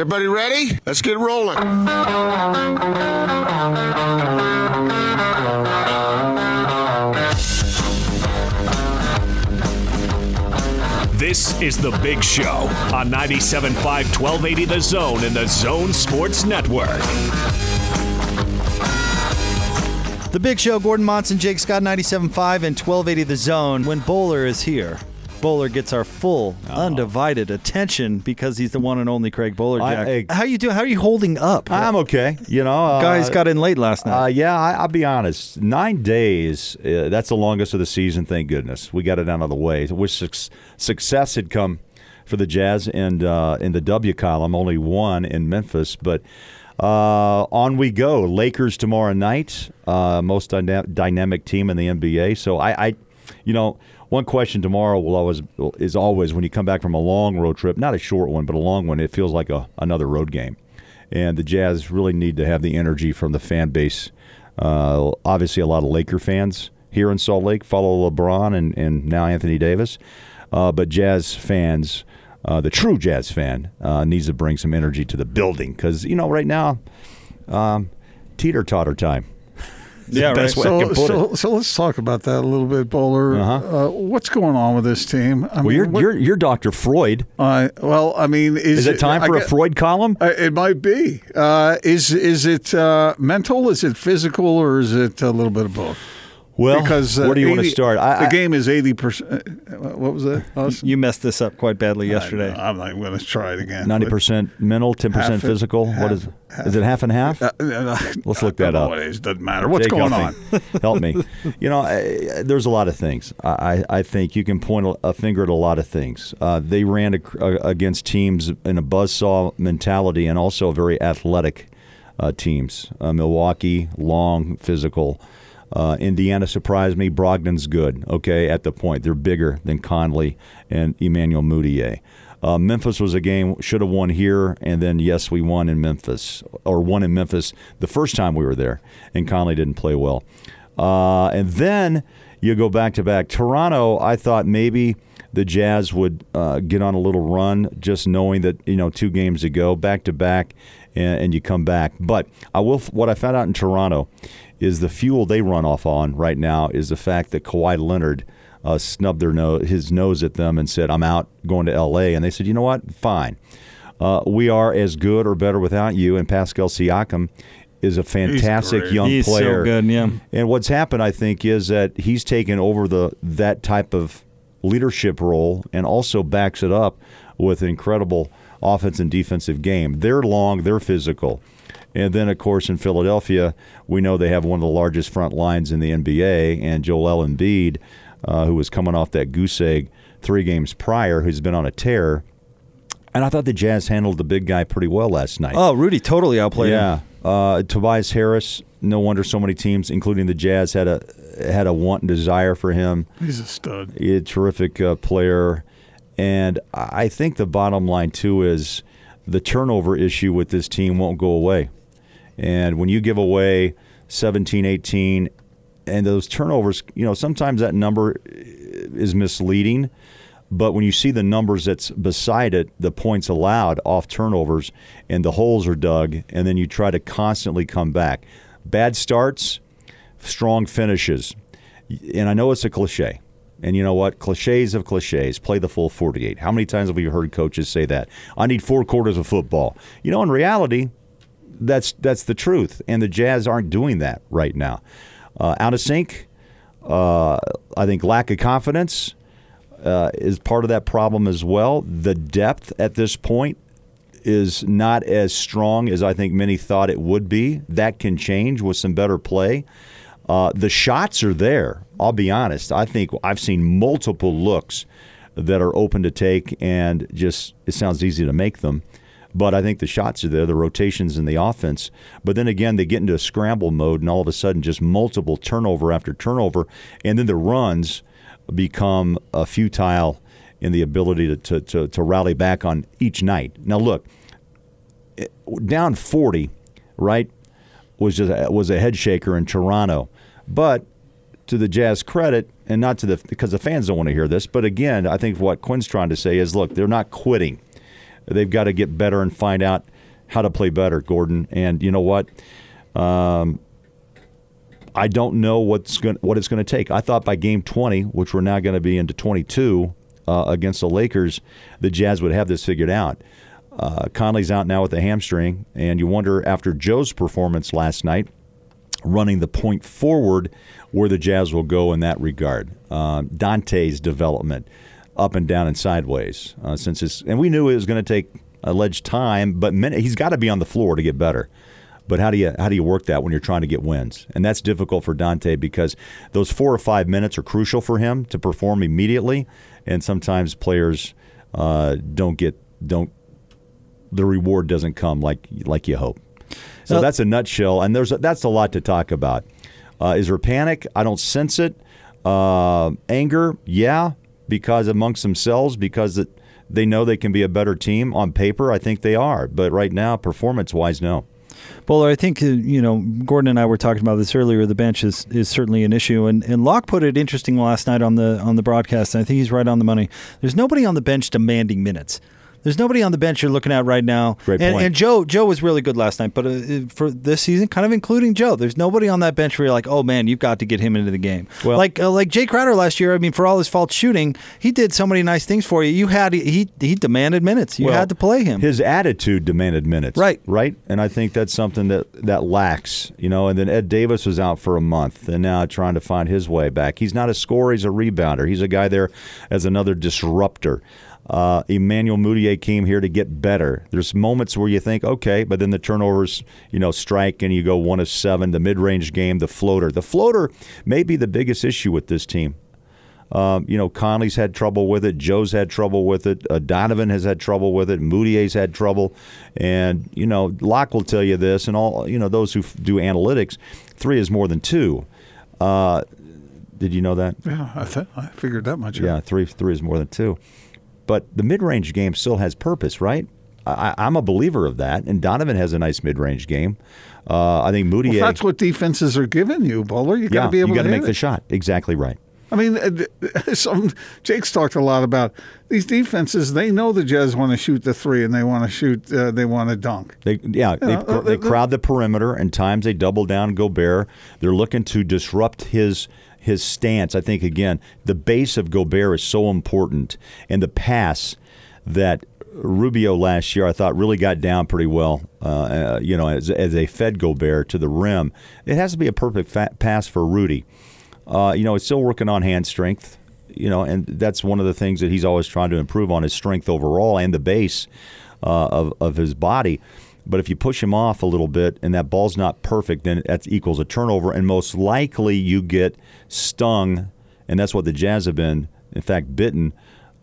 Is everybody ready? Let's get rolling. This is The Big Show on 97.5 1280 The Zone in the Zone Sports Network. The Big Show, Gordon Monson, Jake Scott, 97.5 and 1280 The Zone. When Boler is here, Boler gets our full, undivided attention because he's the one and only Craig Boler. I- Jack. I- How you doing? How are you holding up? I'm okay. You know, uh, Guys got in late last night. Uh, yeah, I, I'll be honest. Nine days, uh, that's the longest of the season, thank goodness. We got it out of the way. Wish suc- success had come for the Jazz and uh, in the W column, only one in Memphis. But uh, on we go. Lakers tomorrow night, uh, most dyna- dynamic team in the NBA. So I, I, you know, one question tomorrow will always is always when you come back from a long road trip, not a short one, but a long one. It feels like a, another road game and the Jazz really need to have the energy from the fan base. Uh, obviously, a lot of Laker fans here in Salt Lake follow LeBron and, and now Anthony Davis, uh, but Jazz fans, uh, the true Jazz fan, uh, needs to bring some energy to the building because you know right now, um, teeter totter time. It's Yeah, the best right. way I So, can put so, it. so let's talk about that a little bit, Boler. Uh-huh. Uh, what's going on with this team? I Well, you're, what- you're you're Dr. Freud. uh, well, I mean, is, Is it time for a a Freud column? Uh, it might be. Uh, is is it uh, mental? Is it physical, or is it a little bit of both? Well, Because uh, where do you want to start? I, the I- game is eighty percent. What was that? You messed this up quite badly yesterday. I'm not going to try it again. Ninety percent mental, ten percent physical. what half- is? Is it half and half? Uh, uh, Let's look that up. it is. Doesn't matter. What's Jake, going help on? Me. help me. You know, I, there's a lot of things. I, I think you can point a, a finger at a lot of things. Uh, they ran ac- uh, against teams in a buzzsaw mentality and also very athletic uh, teams. Uh, Milwaukee, long, physical. Uh, Indiana surprised me. Brogdon's good. Okay, at the point they're bigger than Conley and Emmanuel Mudiay. Uh, Memphis was a game should have won here, and then yes, we won in Memphis or won in Memphis the first time we were there, and Conley didn't play well. Uh, and then you go back to back. Toronto, I thought maybe the Jazz would uh, get on a little run, just knowing that you know two games to go, back to back, and you come back. But I will. What I found out in Toronto is the fuel they run off on right now is the fact that Kawhi Leonard uh, snubbed their nose, his nose at them and said, "I'm out, going to L.A." And they said, "You know what? Fine. Uh, we are as good or better without you." And Pascal Siakam is a fantastic young He's so player. good, yeah. And what's happened, I think, is that he's taken over the that type of leadership role and also backs it up with an incredible offense and defensive game. They're long, they're physical. And then, of course, in Philadelphia, we know they have one of the largest front lines in the NBA, and Joel Embiid, uh, who was coming off that goose egg three games prior, who's been on a tear. And I thought the Jazz handled the big guy pretty well last night. Oh, Rudy totally outplayed him. Yeah, uh, Tobias Harris. No wonder so many teams, including the Jazz, had a had a want and desire for him. He's a stud. He's a terrific uh, player, and I think the bottom line too is the turnover issue with this team won't go away. And when you give away 17, 18, and those turnovers, you know, sometimes that number is misleading. But when you see the numbers that's beside it, the points allowed off turnovers, and the holes are dug, and then you try to constantly come back. Bad starts, strong finishes. And I know it's a cliche. And you know what? Cliches of cliches. Play the full 48. How many times have we heard coaches say that? I need four quarters of football. You know, in reality, that's that's the truth. And the Jazz aren't doing that right now. Uh, out of sync. Uh, I think lack of confidence uh, is part of that problem as well. The depth at this point is not as strong as I think many thought it would be. That can change with some better play. Uh, the shots are there. I'll be honest. I think I've seen multiple looks that are open to take, and just it sounds easy to make them. But I think the shots are there, the rotations in the offense. But then again, they get into a scramble mode, and all of a sudden, just multiple turnover after turnover, and then the runs become uh, futile in the ability to, to, to, to rally back on each night. Now, look, down 40, right, was just a, was a head shaker in Toronto. But to the Jazz credit, and not to the because the fans don't want to hear this, but again, I think what Quinn's trying to say is, look, they're not quitting. They've got to get better and find out how to play better, Gordon. And you know what? Um, I don't know what's going what it's going to take. I thought by game 20, which we're now going to be into 22 uh, against the Lakers, the Jazz would have this figured out. Uh, Conley's out now with a hamstring, and you wonder after Joe's performance last night, running the point forward, where the Jazz will go in that regard. Uh, Dante's development, up and down and sideways, uh, since it's and we knew it was going to take alleged time, but min- he's got to be on the floor to get better. But how do you how do you work that when you're trying to get wins? And that's difficult for Dante because those four or five minutes are crucial for him to perform immediately. And sometimes players uh, don't get don't the reward doesn't come like like you hope. So Now- that's a nutshell, and there's a, that's a lot to talk about. Uh, is there panic? I don't sense it. Uh, anger, yeah, because amongst themselves, because it, they know they can be a better team on paper. I think they are, but right now, performance-wise, no. Well, I think uh, you know Gordon and I were talking about this earlier. The bench is, is certainly an issue, and and Locke put it interesting last night on the on the broadcast. And I think he's right on the money. There's nobody on the bench demanding minutes. There's nobody on the bench you're looking at right now. Great and, point. and Joe Joe was really good last night, but uh, for this season, kind of including Joe, there's nobody on that bench where you're like, oh man, you've got to get him into the game. Well- like uh, like Jae Crowder last year. I mean, for all his false shooting, he did so many nice things for you. You had he he demanded minutes. You Well, had to play him. His attitude demanded minutes. Right. Right. And I think that's something that, that lacks, you know. And then Ed Davis was out for a month and now trying to find his way back. He's not a scorer, he's a rebounder. He's a guy there as another disruptor. Uh, Emmanuel Mudiay came here to get better. There's moments where you think, okay, but then the turnovers, you know, strike and you go one of seven. The mid-range game, the floater. The floater may be the biggest issue with this team. Um, you know, Conley's had trouble with it. Joe's had trouble with it. Uh, Donovan has had trouble with it. Mudiay's had trouble. And, you know, Locke will tell you this, and all, you know, those who f- do analytics, three is more than two. Uh, did you know that? Yeah, I, th- I figured that much. out. Yeah, three three is more than two. But the mid range game still has purpose, right? I, I'm a believer of that, and Donovan has a nice mid range game. Uh, I think Moody. Well, that's what defenses are giving you, Boler. You got yeah, to be able you got to make the shot. Exactly right. I mean, uh, some Jake's talked a lot about these defenses. They know the Jazz want to shoot the three, and they want to shoot. Uh, they want to dunk. They yeah, they, know, uh, they crowd the perimeter, and times they double down Gobert. They're looking to disrupt his his stance. I think again, the base of Gobert is so important, and the pass that Rubio last year I thought really got down pretty well. Uh, uh, you know, as, as they fed Gobert to the rim, it has to be a perfect pass for Rudy. Uh, you know, he's still working on hand strength. You know, and that's one of the things that he's always trying to improve on his strength overall and the base uh, of of his body. But if you push him off a little bit and that ball's not perfect, then that equals a turnover, and most likely you get stung, and that's what the Jazz have been, in fact, bitten.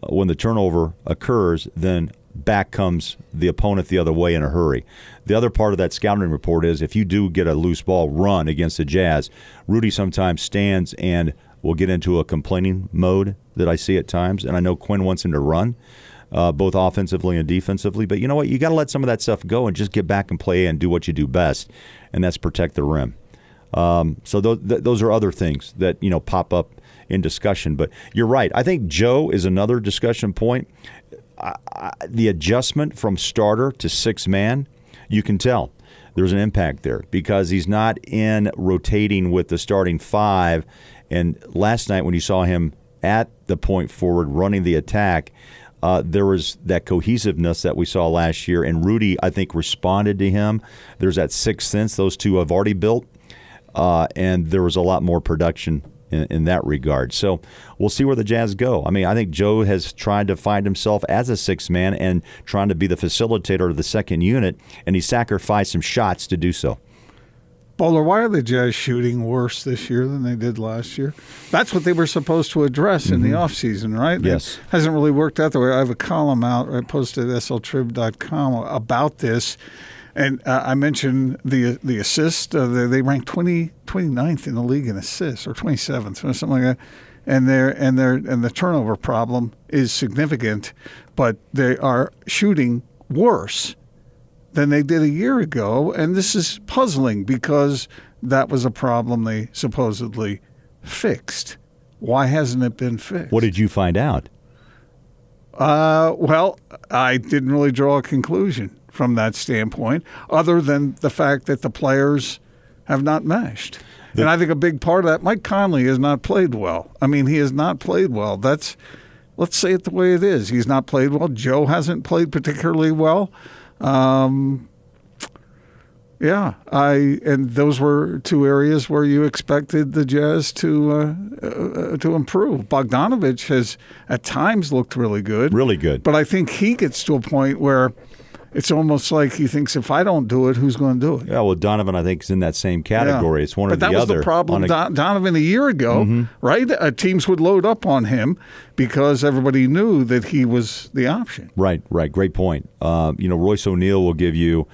Uh, When the turnover occurs, then back comes the opponent the other way in a hurry. The other part of that scouting report is if you do get a loose ball run against the Jazz, Rudy sometimes stands and will get into a complaining mode that I see at times, and I know Quinn wants him to run uh, both offensively and defensively. But you know what? You got to let some of that stuff go and just get back and play and do what you do best, and that's protect the rim. Um, so those, th- those are other things that you know pop up in discussion. But you're right. I think Joe is another discussion point. I, I, the adjustment from starter to six man, you can tell there's an impact there because he's not in rotating with the starting five. And last night when you saw him at the point forward running the attack, uh, there was that cohesiveness that we saw last year, and Rudy, I think, responded to him. There's that sixth sense those two have already built, uh, and there was a lot more production in, in that regard. So we'll see where the Jazz go. I mean, I think Joe has tried to find himself as a sixth man and trying to be the facilitator of the second unit, and he sacrificed some shots to do so. Boler, why are the Jazz shooting worse this year than they did last year? That's what they were supposed to address in the offseason, right? Mm-hmm. Yes. It hasn't really worked out the way. I have a column out I posted at sltrib.com about this. And uh, I mentioned the the assist. Uh, they, they ranked 20, 29th in the league in assists, or 27th, or something like that. And their and their and the turnover problem is significant, but they are shooting worse than they did a year ago. And this is puzzling because that was a problem they supposedly fixed. Why hasn't it been fixed? What did you find out? Uh, well, I didn't really draw a conclusion from that standpoint, other than the fact that the players have not meshed. and I think a big part of that, Mike Conley has not played well. I mean, he has not played well. That's let's say it the way it is. He's not played well. Joe hasn't played particularly well. Um, yeah, I and those were two areas where you expected the Jazz to uh, uh, to improve. Bogdanovich has at times looked really good, Really good. but I think he gets to a point where it's almost like he thinks if I don't do it, who's going to do it? Yeah, well, Donovan, I think, is in that same category. Yeah. It's one but or that the was other. the problem. a- Don- Donovan a year ago, Mm-hmm. right? Uh, teams would load up on him because everybody knew that he was the option. Right, right. Great point. Uh, you know, Royce O'Neale will give you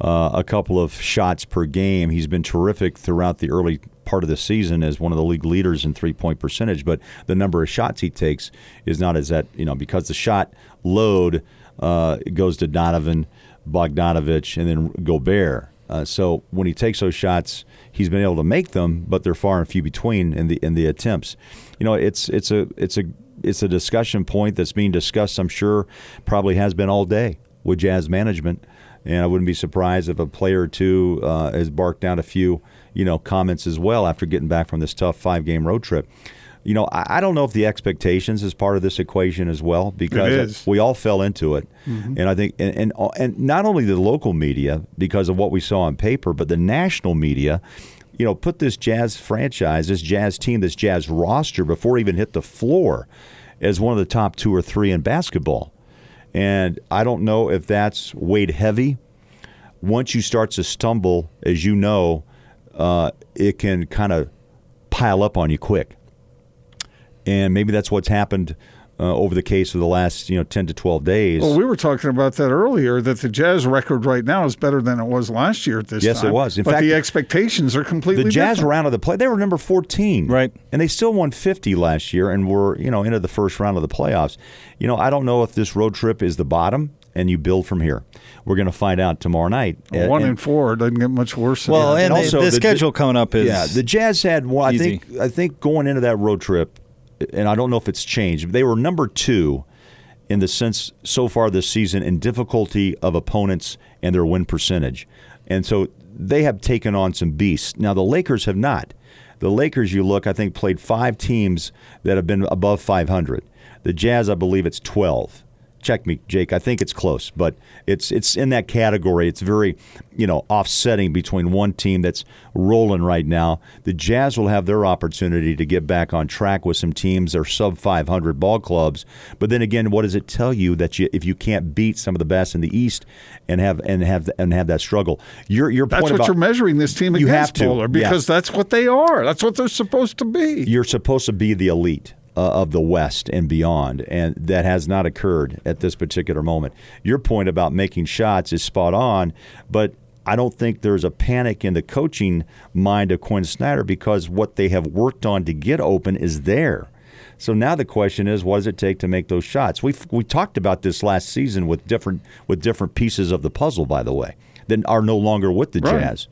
uh, a couple of shots per game. He's been terrific throughout the early part of the season as one of the league leaders in three point percentage, but the number of shots he takes is not as that, you know, because the shot load uh, goes to Donovan, Bogdanovich, and then Gobert. Uh, so when he takes those shots, he's been able to make them, but they're far and few between in the in the attempts. You know, it's it's a it's a it's a discussion point that's being discussed. I'm sure probably has been all day with Jazz management, and I wouldn't be surprised if a player or two uh, has barked out a few you know comments as well after getting back from this tough five game road trip. You know, I, I don't know if the expectations is part of this equation as well because we all fell into it, and I think and, and and not only the local media because of what we saw on paper, but the national media. You know, put this Jazz franchise, this Jazz team, this Jazz roster before it even hit the floor as one of the top two or three in basketball. And I don't know if that's weighed heavy. Once you start to stumble, as you know, uh, it can kind of pile up on you quick. And maybe that's what's happened uh, over the case of the last, you know, 10 to 12 days. Well, we were talking about that earlier. That the Jazz record right now is better than it was last year at this Yes, time. Yes, it was. In but fact, the expectations are completely the Jazz different. round of the play, they were number 14. Right. And they still won 50 last year and were, you know, into the first round of the playoffs. You know, I don't know if this road trip is the bottom and you build from here. We're going to find out tomorrow night. Well, one And- and four doesn't get much worse. Well, and, And also the, the- schedule coming up is yeah, the Jazz had one. I easy. think I think going into that road trip, and I don't know if it's changed. They were number two in the sense so far this season in difficulty of opponents and their win percentage, and so they have taken on some beasts. Now the Lakers have not. The Lakers, you look, I think played five teams that have been above 500. The Jazz, I believe, it's 12 check me, Jake. I think it's close, but it's it's in that category. It's very, you know, offsetting between one team that's rolling right now. The Jazz will have their opportunity to get back on track with some teams that are sub 500 ball clubs. But then again, what does it tell you that you if you can't beat some of the best in the East and have and have and have that struggle? Your your that's point what about you're measuring this team You against, have to, Boler, yeah. because that's what they are. That's what they're supposed to be. you're supposed to be the elite uh, of the West and beyond, and that has not occurred at this particular moment. Your point about making shots is spot on, but I don't think there's a panic in the coaching mind of Quinn Snyder because what they have worked on to get open is there. So now the question is, what does it take to make those shots? We we talked about this last season with different with different pieces of the puzzle, by the way, that are no longer with the Right. Jazz,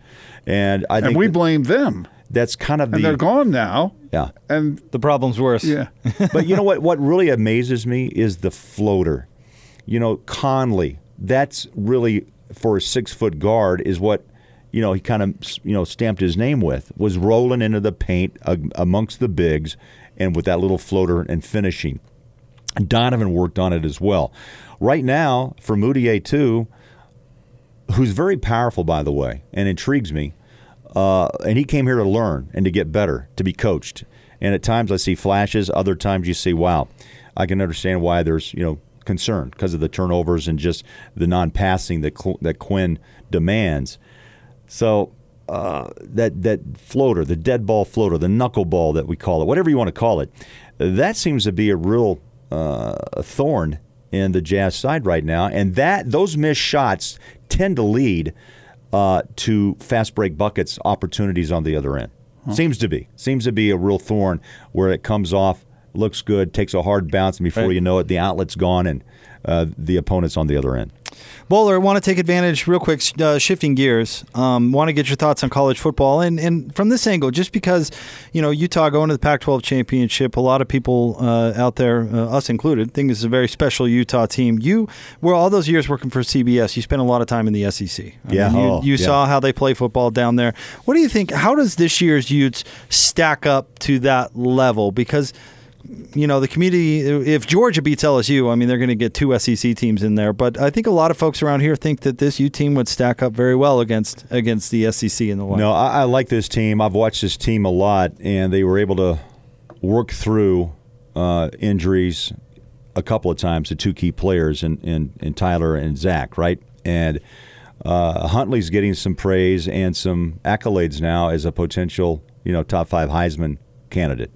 and I and we blame them, that's kind of and they're gone now. yeah. And the problem's worse. yeah, but you know what? What really amazes me is the floater. You know, Conley. That's really for a six foot guard is what you know he kind of you know stamped his name with was rolling into the paint uh, amongst the bigs and with that little floater and finishing. Donovan worked on it as well. Right now, for Mudiay too, who's very powerful by the way and intrigues me. Uh, and he came here to learn and to get better, to be coached. And at times I see flashes. Other times you see, wow, I can understand why there's you know concern because of the turnovers and just the non-passing that that Quinn demands. So uh, that that floater, the dead ball floater, the knuckleball that we call it, whatever you want to call it, that seems to be a real uh, thorn in the Jazz side right now. And that those missed shots tend to lead uh, to fast break buckets opportunities on the other end. Seems to be seems to be a real thorn where it comes off, looks good, takes a hard bounce, and before Right. you know it, the outlet's gone and uh, the opponent's on the other end. Boler, I want to take advantage real quick, uh, shifting gears. Um, want to get your thoughts on college football, and, and from this angle, just because you know Utah going to the Pac-12 championship, a lot of people uh, out there, uh, us included, think this is a very special Utah team. You were all those years working for CBS. You spent a lot of time in the SEC. I Yeah. mean, you, Oh, you yeah. saw how they play football down there. What do you think? How does this year's Utes stack up to that level? Because you know, the community, if Georgia beats LSU, I mean, they're going to get two SEC teams in there. But I think a lot of folks around here think that this U team would stack up very well against against the SEC in the West. No, I, I like this team. I've watched this team a lot, and they were able to work through uh, injuries a couple of times to two key players in, in, in Tyler and Zach, right? And uh, Huntley's getting some praise and some accolades now as a potential, you know, top five Heisman candidate.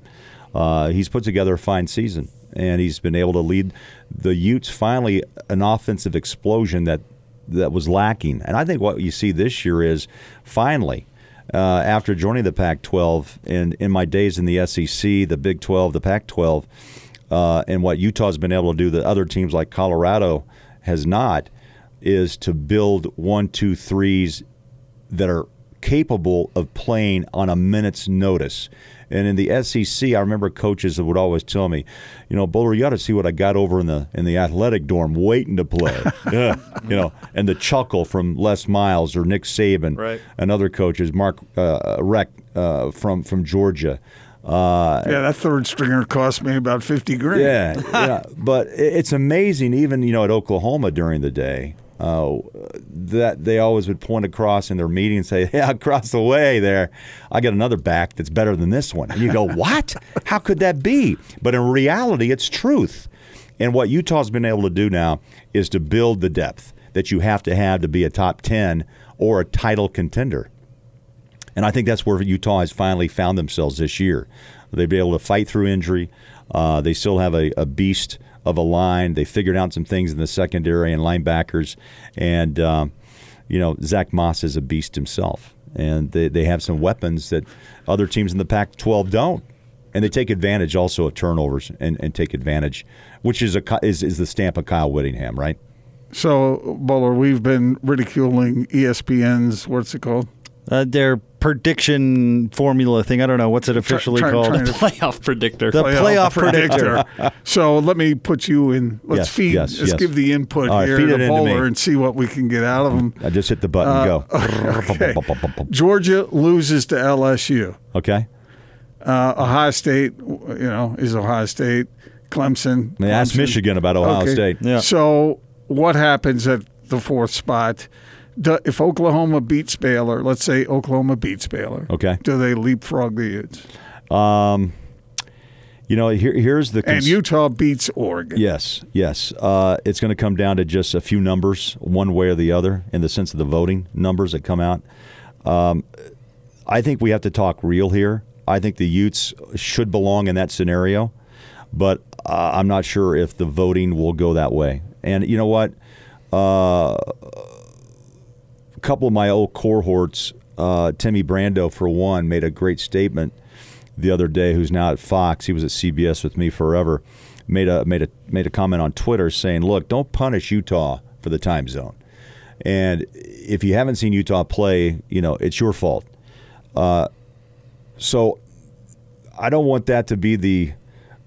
Uh, he's put together a fine season, and he's been able to lead the Utes finally an offensive explosion that that was lacking. And I think what you see this year is finally. Uh, after joining the Pac-12 and in my days in the SEC, the Big 12, the Pac-12, uh, and what Utah's been able to do that other teams like Colorado has not, is to build one, two, threes that are capable of playing on a minute's notice. And in the SEC, I remember coaches would always tell me, you know, Boler, you got to see what I got over in the in the athletic dorm waiting to play. yeah, you know, and the chuckle from Les Miles or Nick Saban Right. and other coaches, Mark uh, Richt uh, from from Georgia. Uh, Yeah, that third stringer cost me about fifty grand. yeah, yeah. But it's amazing, even you know, at Oklahoma during the day, uh, that they always would point across in their meeting and say, "Yeah, across the way there, I got another back that's better than this one." And you go, "What? How could that be?" But in reality, it's truth. And what Utah's been able to do now is to build the depth that you have to have to be a top ten or a title contender. And I think that's where Utah has finally found themselves this year. They've been able to fight through injury. Uh, they still have a, a beast of a line. They figured out some things in the secondary and linebackers. And, um, you know, Zach Moss is a beast himself. And they, they have some weapons that other teams in the Pac 12 don't. And they take advantage also of turnovers and, and take advantage, which is, a, is, is the stamp of Kyle Whittingham, right? So, Boler, we've been ridiculing ESPN's what's it called? Uh, their prediction formula thing. I don't know what's it officially try- called. trying to- Playoff predictor. the playoff predictor. so let me put you in. Let's Yes, feed. yes, let's yes. give the input All right, here feed to it into Boler me. and see what we can get out of them. I just hit the button. Uh, okay. go. Georgia loses to LSU. Okay. Uh, Ohio State, you know, is Ohio State. Clemson. They asked Michigan about Ohio Okay. State. Yeah. So what happens at the fourth spot? Do, if Oklahoma beats Baylor, let's say Oklahoma beats Baylor, Okay. do they leapfrog the Utes? You know, here, here's the And Utah beats Oregon. Yes, yes. Uh, it's going to come down to just a few numbers, one way or the other, in the sense of the voting numbers that come out. Um, I think we have to talk real here. I think the Utes should belong in that scenario, but uh, I'm not sure if the voting will go that way. And you know what? Uh, a couple of my old cohorts, uh, Timmy Brando, for one, made a great statement the other day. Who's now at Fox? He was at CBS with me forever. Made a made a made a comment on Twitter saying, "Look, don't punish Utah for the time zone. And if you haven't seen Utah play, you know it's your fault. Uh, so I don't want that to be the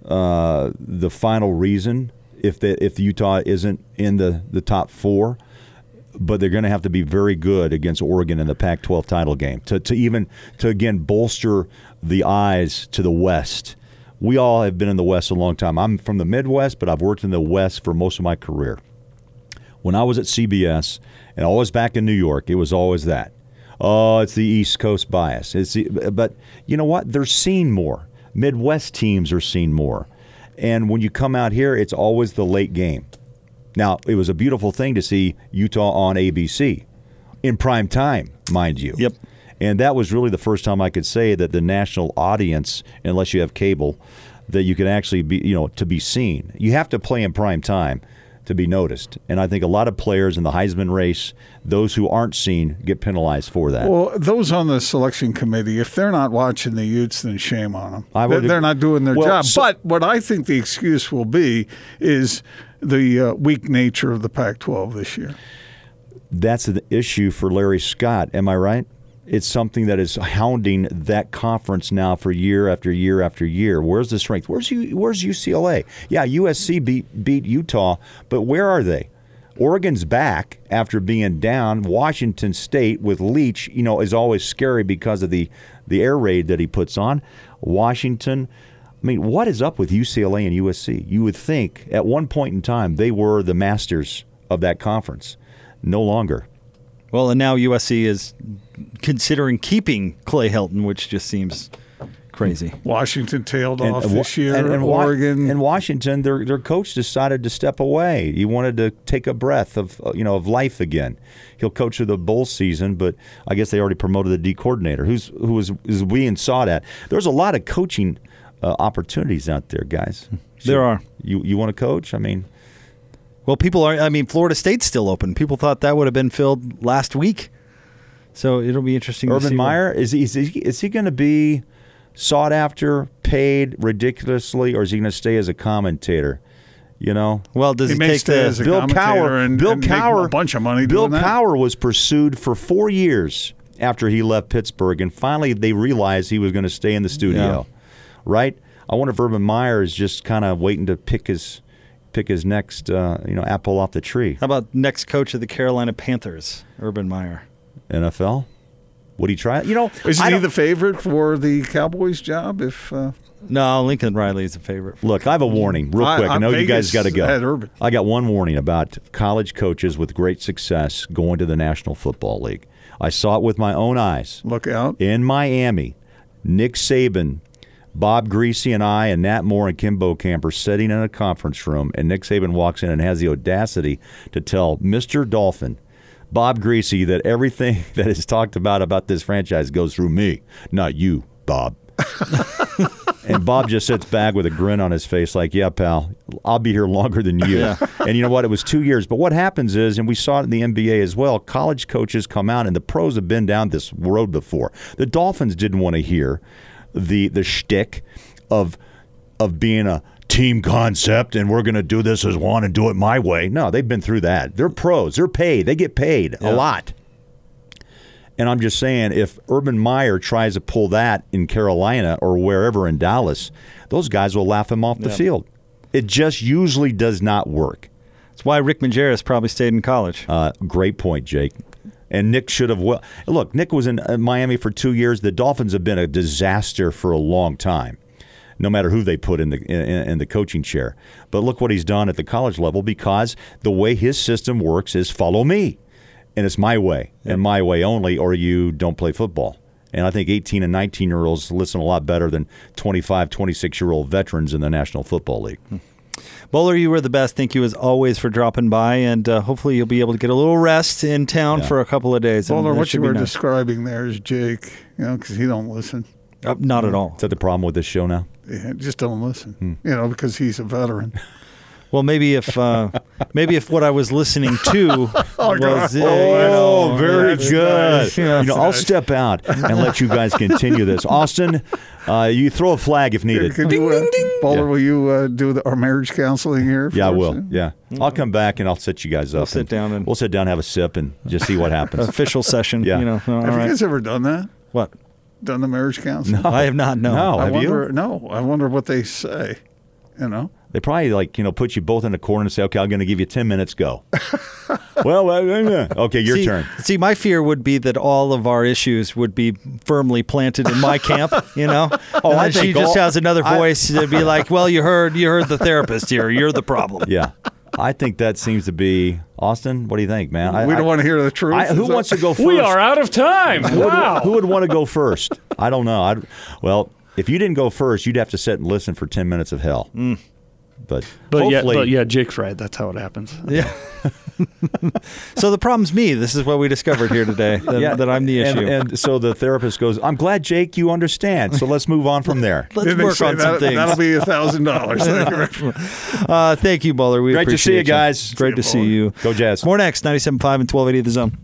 uh, the final reason if the if Utah isn't in the the top four but they're going to have to be very good against Oregon in the Pac-12 title game to, to even to again bolster the eyes to the West. We all have been in the West a long time. I'm from the Midwest, but I've worked in the West for most of my career. When I was at CBS and always back in New York, it was always that. Oh, it's the East Coast bias. It's the, but you know what? They're seen more. Midwest teams are seen more. And when you come out here, it's always the late game. Now, it was a beautiful thing to see Utah on ABC in prime time, mind you. Yep. And that was really the first time I could say that the national audience, unless you have cable, that you can actually be, you know, to be seen. You have to play in prime time to be noticed. And I think a lot of players in the Heisman race, those who aren't seen, get penalized for that. Well, those on the selection committee, if they're not watching the Utes, then shame on them. I They're, would- they're not doing their Well, job. so- but what I think the excuse will be is the uh, weak nature of the Pac-12 this year. That's an issue for Larry Scott. Am I right? It's something that is hounding that conference now for year after year after year. Where's the strength? Where's you? Where's UCLA? Yeah, USC beat beat Utah, but where are they? Oregon's back after being down. Washington State with Leach, you know, is always scary because of the the air raid that he puts on. Washington. I mean, what is up with UCLA and USC? You would think at one point in time they were the masters of that conference. No longer. Well, and now USC is considering keeping Clay Helton, which just seems crazy. Washington tailed And- off and this year. and- and Oregon. and Washington, their their coach decided to step away. He wanted to take a breath of uh, you know of life again. He'll coach through the bowl season, but I guess they already promoted the D coordinator, who's who was is being sought at. There's a lot of coaching uh, opportunities out there, guys. There are. You you want to coach? I mean, Well, people are. I mean, Florida State's still open. People thought that would have been filled last week, so it'll be interesting. to Urban see Meyer is he, is he, is he going to be sought after, paid ridiculously, or is he going to stay as a commentator? You know, Well, does He he, may take stay the? as a Bill commentator Cowher, and- Bill and Cowher, a bunch of money Bill doing that. Cowher was pursued for four years after he left Pittsburgh, and finally they realized he was going to stay in the studio. Right? I wonder if Urban Meyer is just kind of waiting to pick his pick his next uh, you know apple off the tree. How about next coach of the Carolina Panthers, Urban Meyer? NFL. Would he try? it? You know, Isn't he the favorite for the Cowboys job? If uh, No, Lincoln Riley is a favorite. Look, I have a warning, real quick. I, I- know you guys got to go. Urban. I got one warning about college coaches with great success going to the National Football League. I saw it with my own eyes look out, in Miami. Nick Saban, Bob Griese, and I, and Nat Moore and Kimbo Camper sitting in a conference room, and Nick Saban walks in and has the audacity to tell Mr. Dolphin, Bob Griese, that everything that is talked about about this franchise goes through me, not you, Bob. and Bob just sits back with a grin on his face, like, "Yeah, pal, I'll be here longer than you." And you know what? It was two years. But what happens is, and we saw it in the NBA as well. College coaches come out, and the pros have been down this road before. The Dolphins didn't want to hear the the shtick of of being a team concept and we're going to do this as one and do it my way. No, they've been through that. They're pros. They're paid. They get paid a lot. And I'm just saying, if Urban Meyer tries to pull that in Carolina or wherever in Dallas, those guys will laugh him off the field. It just usually does not work. That's why Rick Majerus probably stayed in college. Uh, great point, Jake. And Nick should have. Well, look, Nick was in uh, Miami for two years. The Dolphins have been a disaster for a long time, no matter who they put in the in, in the coaching chair. But look what he's done at the college level because the way his system works is follow me, and it's my way and my way only, or you don't play football. And I think 18 and 19 year olds listen a lot better than 25, 26 year old veterans in the National Football League. Boler, you were the best. Thank you as always for dropping by, and uh, hopefully you'll be able to get a little rest in town Yeah. for a couple of days. and Boler, what you were nice. describing there is Jake, you know, because he don't listen. Uh, not at all. Is that the problem with this show now? Yeah, just don't listen. Hmm. You know, because he's a veteran. Well, maybe if uh, maybe if what I was listening to was uh, you Oh, know, very that's good. nice. Yeah, you know, that's I'll step out and let you guys continue this. Austin, uh, you throw a flag if needed. Could you, uh, Boler, Yeah. will you uh, do the, our marriage counseling here? Yeah, I for us? will. Yeah, I'll come back and I'll set you guys up. We'll sit down and- we'll sit down, have a sip, and just see what happens. official session. Yeah. You know, all Have you guys ever done that? What? Done the marriage counseling? No, I have not. No. No. I have you? No, I wonder what they say. You know, They probably like you know put you both in a corner and say, "Okay, I'm going to give you ten minutes. Go." well, okay, your see, turn. See, my fear would be that all of our issues would be firmly planted in my camp. You know, Oh, And she just all- has another I- voice to be like, "Well, you heard, you heard the therapist here. You're the problem." Yeah, I think that seems to be Austin. What do you think, man? I, we don't I- want to hear the truth. I, who Is that- wants to go first? We are out of time. Who would, Wow. who would want to go first? I don't know. I'd, well, if you didn't go first, you'd have to sit and listen for ten minutes of hell. Mm. But But yeah, hopefully, but yeah, Jake's right. That's how it happens. Yeah. so the problem's me. This is what we discovered here today. That, yeah, that I'm the issue. And, so the therapist goes, "I'm glad, Jake, you understand. So let's move on from there." Let's work say on some that, things. That'll be a thousand dollars. Uh, thank you, Boler. We Great to see appreciate you guys. Great to see you. Go Jazz. More next, 97.5 and 1280 The Zone.